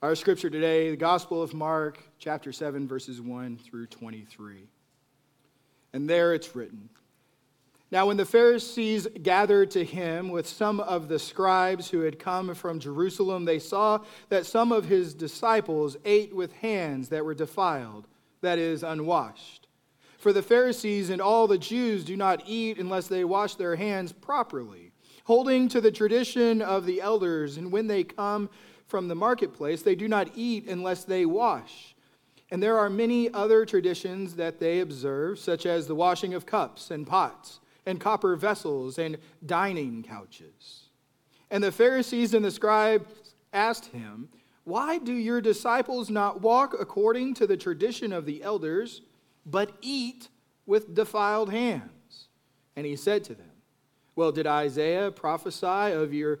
Our scripture today, the Gospel of Mark, chapter 7, verses 1 through 23. And there it's written Now, when the Pharisees gathered to him with some of the scribes who had come from Jerusalem, they saw that some of his disciples ate with hands that were defiled, that is, unwashed. For the Pharisees and all the Jews do not eat unless they wash their hands properly, holding to the tradition of the elders, and when they come from the marketplace, they do not eat unless they wash. And there are many other traditions that they observe, such as the washing of cups and pots, and copper vessels, and dining couches. And the Pharisees and the scribes asked him, Why do your disciples not walk according to the tradition of the elders, but eat with defiled hands? And he said to them, Well, did Isaiah prophesy of your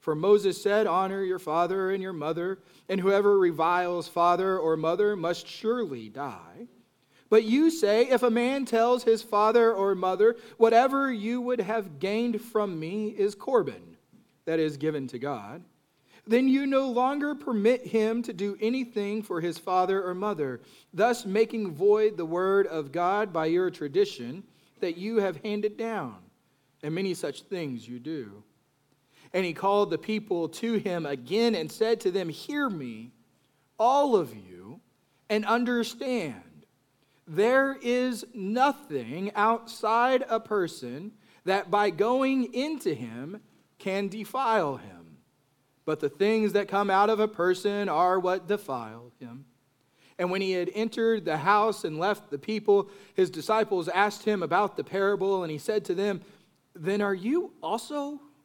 For Moses said, Honor your father and your mother, and whoever reviles father or mother must surely die. But you say, If a man tells his father or mother, Whatever you would have gained from me is Corban, that is given to God, then you no longer permit him to do anything for his father or mother, thus making void the word of God by your tradition that you have handed down. And many such things you do. And he called the people to him again and said to them, Hear me, all of you, and understand. There is nothing outside a person that by going into him can defile him. But the things that come out of a person are what defile him. And when he had entered the house and left the people, his disciples asked him about the parable, and he said to them, Then are you also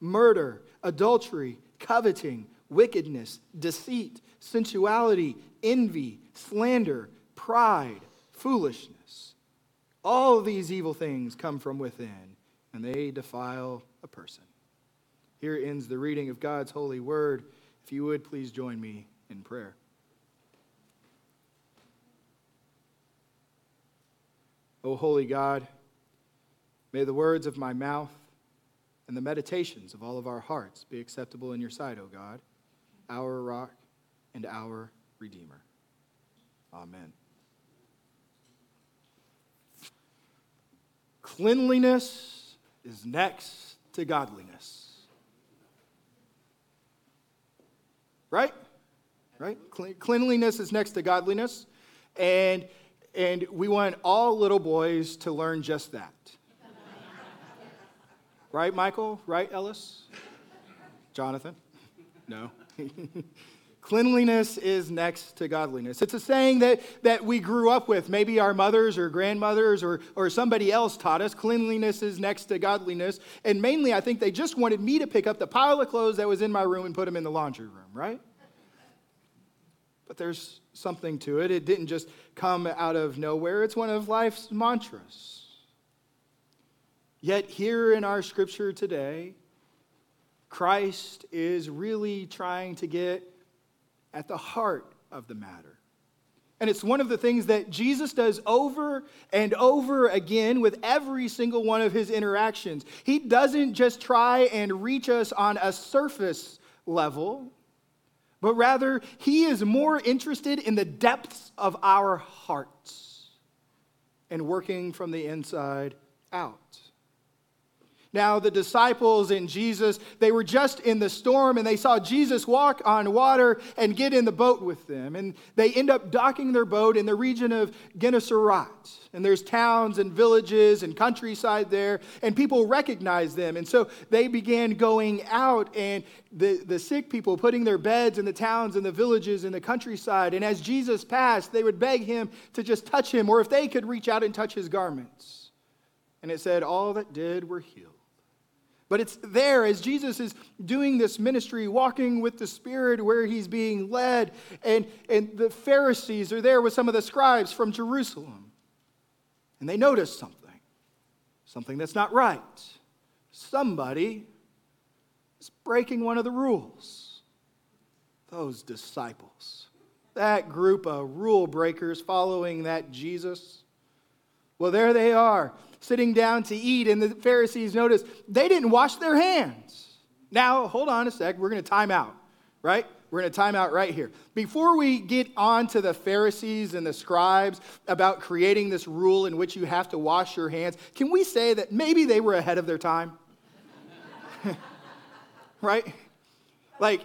murder, adultery, coveting, wickedness, deceit, sensuality, envy, slander, pride, foolishness. All these evil things come from within, and they defile a person. Here ends the reading of God's holy word. If you would, please join me in prayer. O holy God, may the words of my mouth and the meditations of all of our hearts be acceptable in your sight, O God, our rock and our Redeemer. Amen. Cleanliness is next to godliness. Right? Right? Cleanliness is next to godliness. And, and we want all little boys to learn just that. Right, Michael? Right, Ellis? Jonathan? No. Cleanliness is next to godliness. It's a saying that, that we grew up with. Maybe our mothers or grandmothers or, or somebody else taught us. Cleanliness is next to godliness. And mainly, I think they just wanted me to pick up the pile of clothes that was in my room and put them in the laundry room, right? But there's something to it. It didn't just come out of nowhere, it's one of life's mantras. Yet, here in our scripture today, Christ is really trying to get at the heart of the matter. And it's one of the things that Jesus does over and over again with every single one of his interactions. He doesn't just try and reach us on a surface level, but rather, he is more interested in the depths of our hearts and working from the inside out. Now, the disciples and Jesus, they were just in the storm and they saw Jesus walk on water and get in the boat with them. And they end up docking their boat in the region of Gennesaret. And there's towns and villages and countryside there, and people recognize them. And so they began going out, and the, the sick people putting their beds in the towns and the villages and the countryside. And as Jesus passed, they would beg him to just touch him, or if they could reach out and touch his garments. And it said, All that did were healed. But it's there as Jesus is doing this ministry, walking with the Spirit where he's being led. And, and the Pharisees are there with some of the scribes from Jerusalem. And they notice something something that's not right. Somebody is breaking one of the rules. Those disciples, that group of rule breakers following that Jesus. Well, there they are sitting down to eat, and the Pharisees notice they didn't wash their hands. Now, hold on a sec. We're going to time out, right? We're going to time out right here. Before we get on to the Pharisees and the scribes about creating this rule in which you have to wash your hands, can we say that maybe they were ahead of their time? right? Like,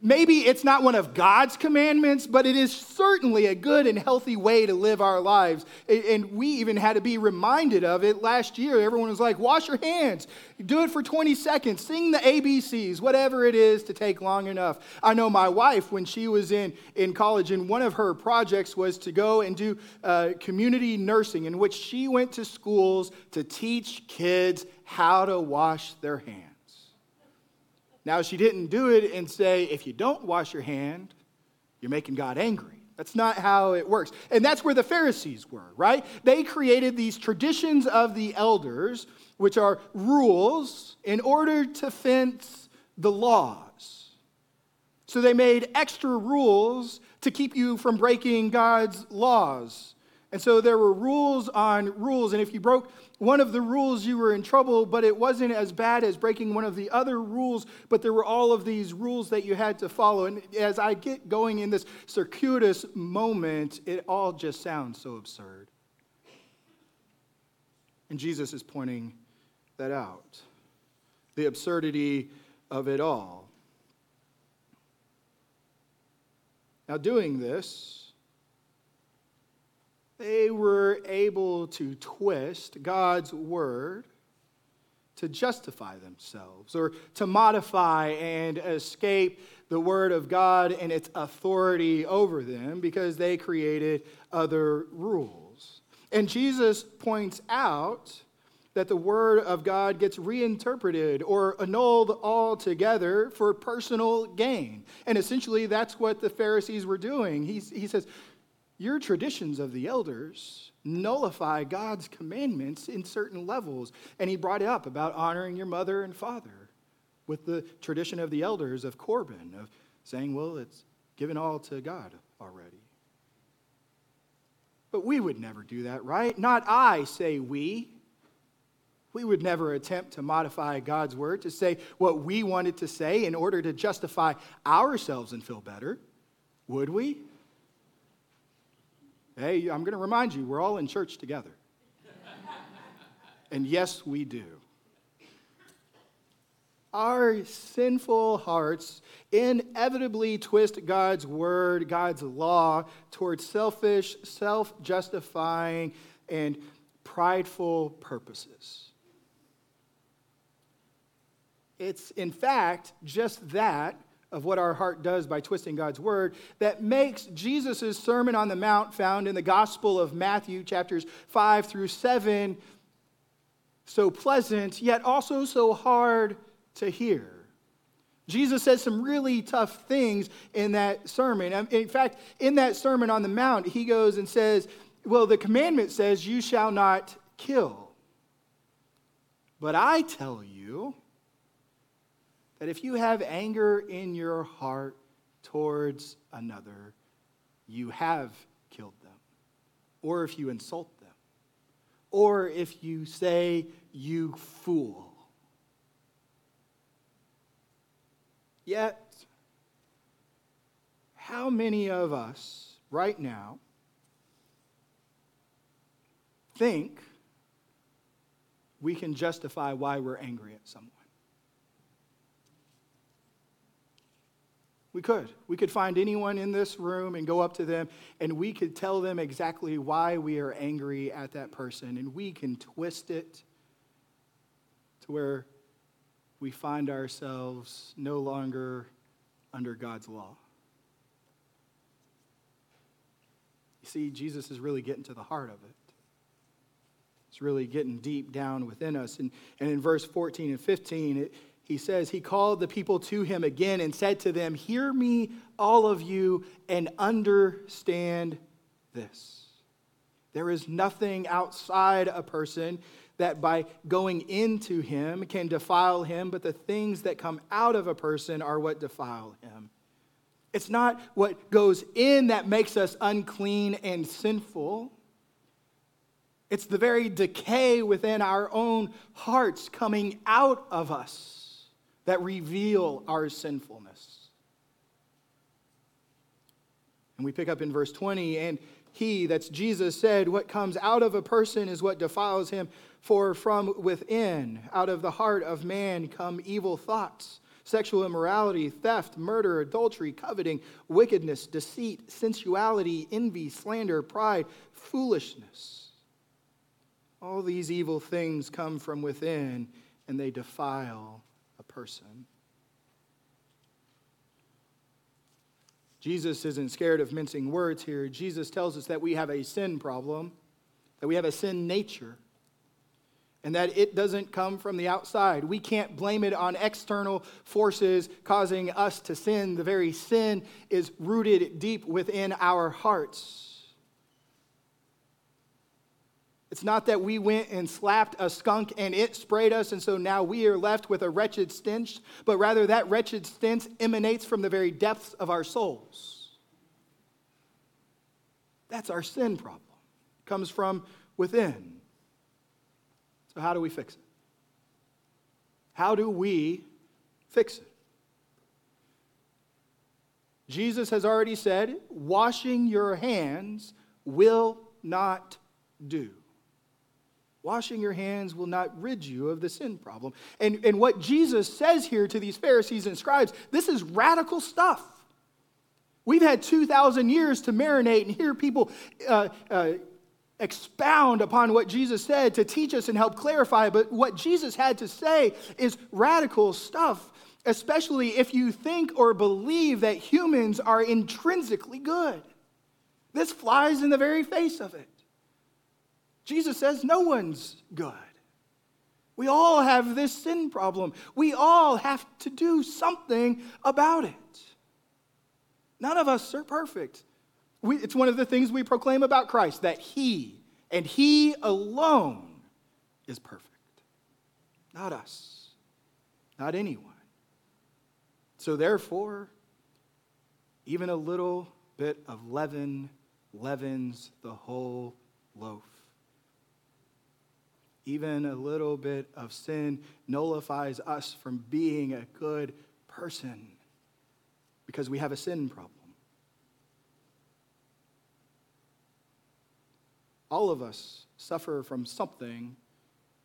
Maybe it's not one of God's commandments, but it is certainly a good and healthy way to live our lives. And we even had to be reminded of it last year. Everyone was like, wash your hands, do it for 20 seconds, sing the ABCs, whatever it is to take long enough. I know my wife, when she was in, in college, and one of her projects was to go and do uh, community nursing, in which she went to schools to teach kids how to wash their hands. Now, she didn't do it and say, if you don't wash your hand, you're making God angry. That's not how it works. And that's where the Pharisees were, right? They created these traditions of the elders, which are rules, in order to fence the laws. So they made extra rules to keep you from breaking God's laws. And so there were rules on rules. And if you broke one of the rules, you were in trouble, but it wasn't as bad as breaking one of the other rules. But there were all of these rules that you had to follow. And as I get going in this circuitous moment, it all just sounds so absurd. And Jesus is pointing that out the absurdity of it all. Now, doing this, they were able to twist God's word to justify themselves or to modify and escape the word of God and its authority over them because they created other rules. And Jesus points out that the word of God gets reinterpreted or annulled altogether for personal gain. And essentially, that's what the Pharisees were doing. He, he says, your traditions of the elders nullify God's commandments in certain levels. And he brought it up about honoring your mother and father with the tradition of the elders of Corban, of saying, well, it's given all to God already. But we would never do that, right? Not I, say we. We would never attempt to modify God's word to say what we wanted to say in order to justify ourselves and feel better, would we? Hey, I'm going to remind you, we're all in church together. and yes, we do. Our sinful hearts inevitably twist God's word, God's law, towards selfish, self justifying, and prideful purposes. It's, in fact, just that of what our heart does by twisting God's word that makes Jesus' Sermon on the Mount, found in the Gospel of Matthew, chapters 5 through 7, so pleasant, yet also so hard to hear. Jesus says some really tough things in that sermon. Um, in fact, in that Sermon on the Mount, he goes and says, Well, the commandment says, You shall not kill. But I tell you, that if you have anger in your heart towards another, you have killed them. Or if you insult them. Or if you say, you fool. Yet, how many of us right now think we can justify why we're angry at someone. We could. We could find anyone in this room and go up to them and we could tell them exactly why we are angry at that person. And we can twist it to where we find ourselves no longer under God's law. You see, Jesus is really getting to the heart of it. It's really getting deep down within us. And, and in verse 14 and 15, it, he says, He called the people to him again and said to them, Hear me, all of you, and understand this. There is nothing outside a person that by going into him can defile him, but the things that come out of a person are what defile him. It's not what goes in that makes us unclean and sinful. It's the very decay within our own hearts coming out of us that reveal our sinfulness. And we pick up in verse 20, and he, that's Jesus, said, What comes out of a person is what defiles him, for from within, out of the heart of man, come evil thoughts, sexual immorality, theft, murder, adultery, coveting, wickedness, deceit, sensuality, envy, slander, pride, foolishness. All these evil things come from within and they defile person. Jesus isn't scared of mincing words here. Jesus tells us that we have a sin problem, that we have a sin nature and that it doesn't come from the outside. We can't blame it on external forces causing us to sin. The very sin is rooted deep within our hearts. It's not that we went and slapped a skunk and it sprayed us, and so now we are left with a wretched stench, but rather that wretched stench emanates from the very depths of our souls. That's our sin problem. It comes from within. So, how do we fix it? How do we fix it? Jesus has already said, washing your hands will not do. Washing your hands will not rid you of the sin problem. And, and what Jesus says here to these Pharisees and scribes, this is radical stuff. We've had 2,000 years to marinate and hear people uh, uh, expound upon what Jesus said to teach us and help clarify, but what Jesus had to say is radical stuff, especially if you think or believe that humans are intrinsically good. This flies in the very face of it. Jesus says no one's good. We all have this sin problem. We all have to do something about it. None of us are perfect. We, it's one of the things we proclaim about Christ that He and He alone is perfect. Not us, not anyone. So, therefore, even a little bit of leaven leavens the whole loaf. Even a little bit of sin nullifies us from being a good person because we have a sin problem. All of us suffer from something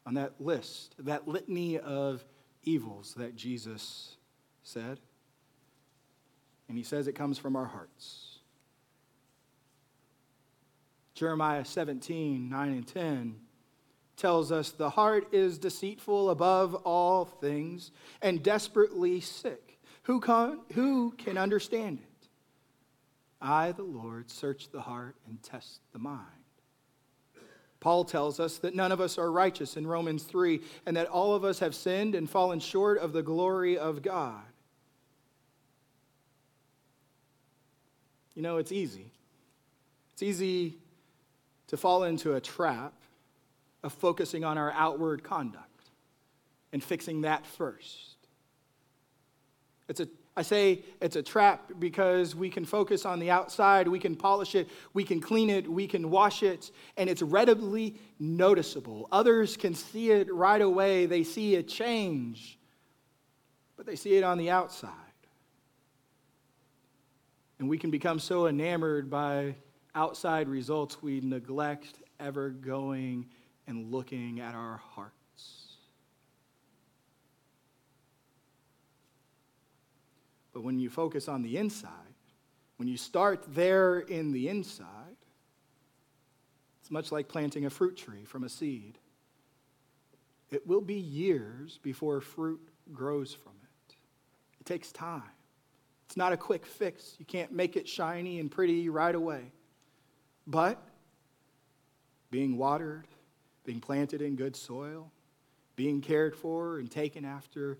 on that list, that litany of evils that Jesus said. And he says it comes from our hearts. Jeremiah 17, 9 and 10 tells us the heart is deceitful above all things and desperately sick. Who can, who can understand it? I, the Lord, search the heart and test the mind Paul tells us that none of us are righteous in Romans 3, and that all of us have sinned and fallen short of the glory of God. You know, it's easy. It's easy to fall into a trap of focusing on our outward conduct and fixing that first. It's a I say it's a trap because we can focus on the outside, we can polish it, we can clean it, we can wash it, and it's readily noticeable. Others can see it right away, they see a change, but they see it on the outside. And we can become so enamored by outside results we neglect ever going and looking at our hearts. But when you focus on the inside, when you start there in the inside, it's much like planting a fruit tree from a seed. It will be years before fruit grows from it. It takes time. It's not a quick fix. You can't make it shiny and pretty right away. But being watered, being planted in good soil, being cared for and taken after,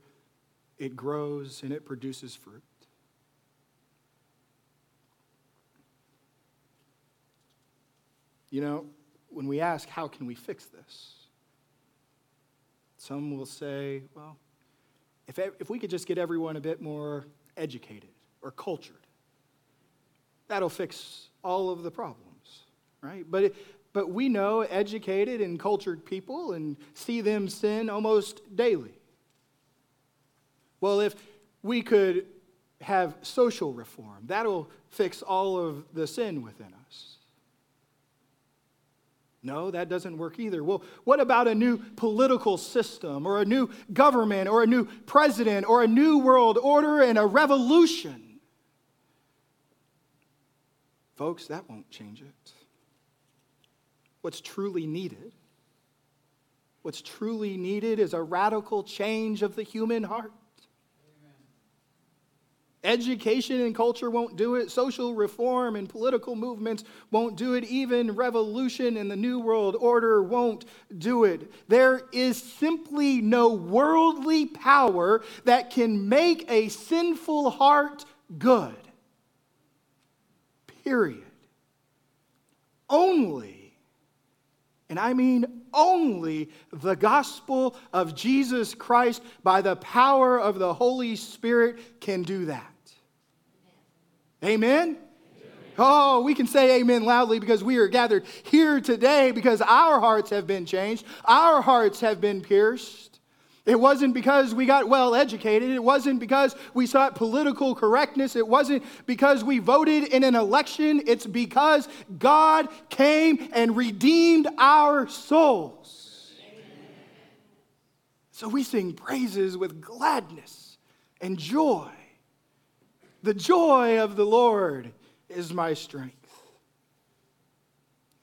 it grows and it produces fruit. You know, when we ask, how can we fix this? Some will say, well, if, if we could just get everyone a bit more educated or cultured, that'll fix all of the problems, right? But, it, but we know educated and cultured people and see them sin almost daily. Well, if we could have social reform, that'll fix all of the sin within us. No, that doesn't work either. Well, what about a new political system or a new government or a new president or a new world order and a revolution? Folks, that won't change it. What's truly needed, what's truly needed is a radical change of the human heart. Education and culture won't do it. Social reform and political movements won't do it. Even revolution and the New World Order won't do it. There is simply no worldly power that can make a sinful heart good. Period. Only, and I mean only, the gospel of Jesus Christ by the power of the Holy Spirit can do that. Amen? Oh, we can say amen loudly because we are gathered here today because our hearts have been changed. Our hearts have been pierced. It wasn't because we got well educated. It wasn't because we sought political correctness. It wasn't because we voted in an election. It's because God came and redeemed our souls. So we sing praises with gladness and joy. The joy of the Lord is my strength.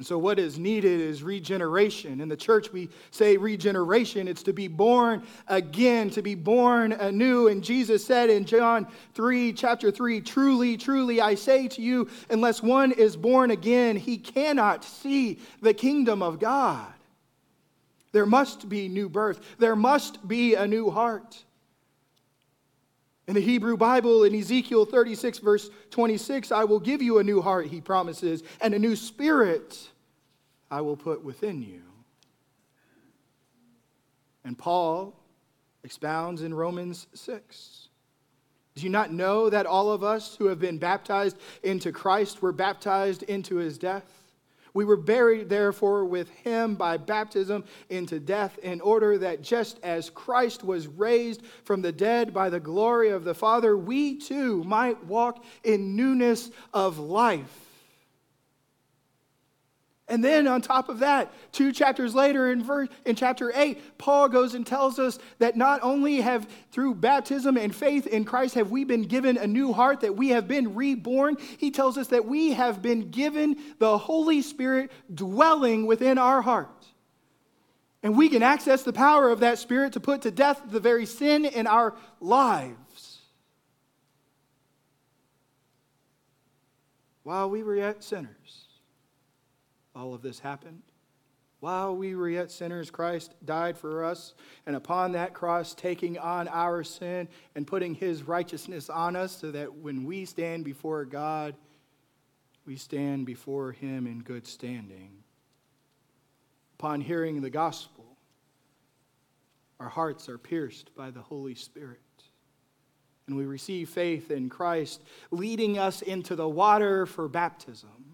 And so, what is needed is regeneration. In the church, we say regeneration. It's to be born again, to be born anew. And Jesus said in John 3, chapter 3, Truly, truly, I say to you, unless one is born again, he cannot see the kingdom of God. There must be new birth, there must be a new heart. In the Hebrew Bible, in Ezekiel 36, verse 26, I will give you a new heart, he promises, and a new spirit I will put within you. And Paul expounds in Romans 6. Do you not know that all of us who have been baptized into Christ were baptized into his death? We were buried, therefore, with him by baptism into death, in order that just as Christ was raised from the dead by the glory of the Father, we too might walk in newness of life. And then on top of that, two chapters later in, verse, in chapter 8, Paul goes and tells us that not only have through baptism and faith in Christ have we been given a new heart, that we have been reborn. He tells us that we have been given the Holy Spirit dwelling within our heart. And we can access the power of that Spirit to put to death the very sin in our lives. While we were yet sinners all of this happened. While we were yet sinners, Christ died for us, and upon that cross, taking on our sin and putting his righteousness on us, so that when we stand before God, we stand before him in good standing. Upon hearing the gospel, our hearts are pierced by the Holy Spirit. And we receive faith in Christ, leading us into the water for baptism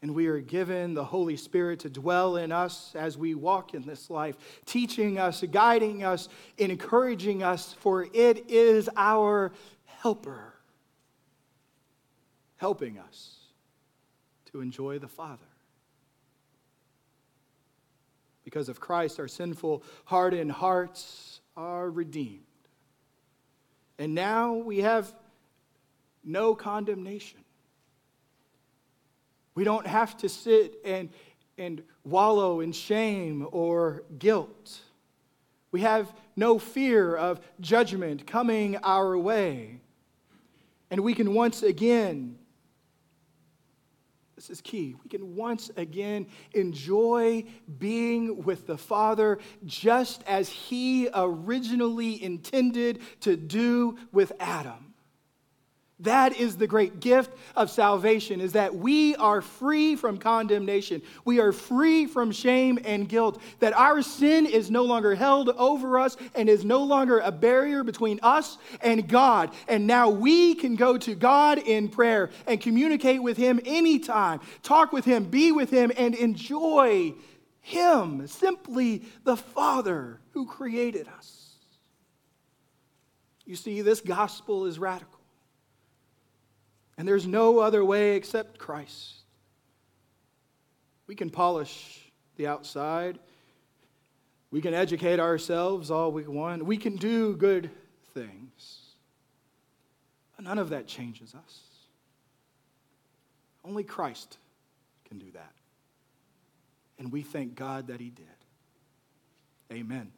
and we are given the Holy Spirit to dwell in us as we walk in this life, teaching us, guiding us, encouraging us, for it is our helper, helping us to enjoy the Father. Because of Christ, our sinful, hardened hearts are redeemed. And now we have no condemnation. We don't have to sit and, and wallow in shame or guilt. We have no fear of judgment coming our way. And we can once again, this is key, we can once again enjoy being with the Father just as He originally intended to do with Adam. That is the great gift of salvation is that we are free from condemnation. We are free from shame and guilt. That our sin is no longer held over us and is no longer a barrier between us and God. And now we can go to God in prayer and communicate with him anytime, talk with him, be with him and enjoy him, simply the Father who created us. You see this gospel is radical. And there's no other way except Christ. We can polish the outside. We can educate ourselves all we want. We can do good things. But none of that changes us. Only Christ can do that. And we thank God that He did. Amen.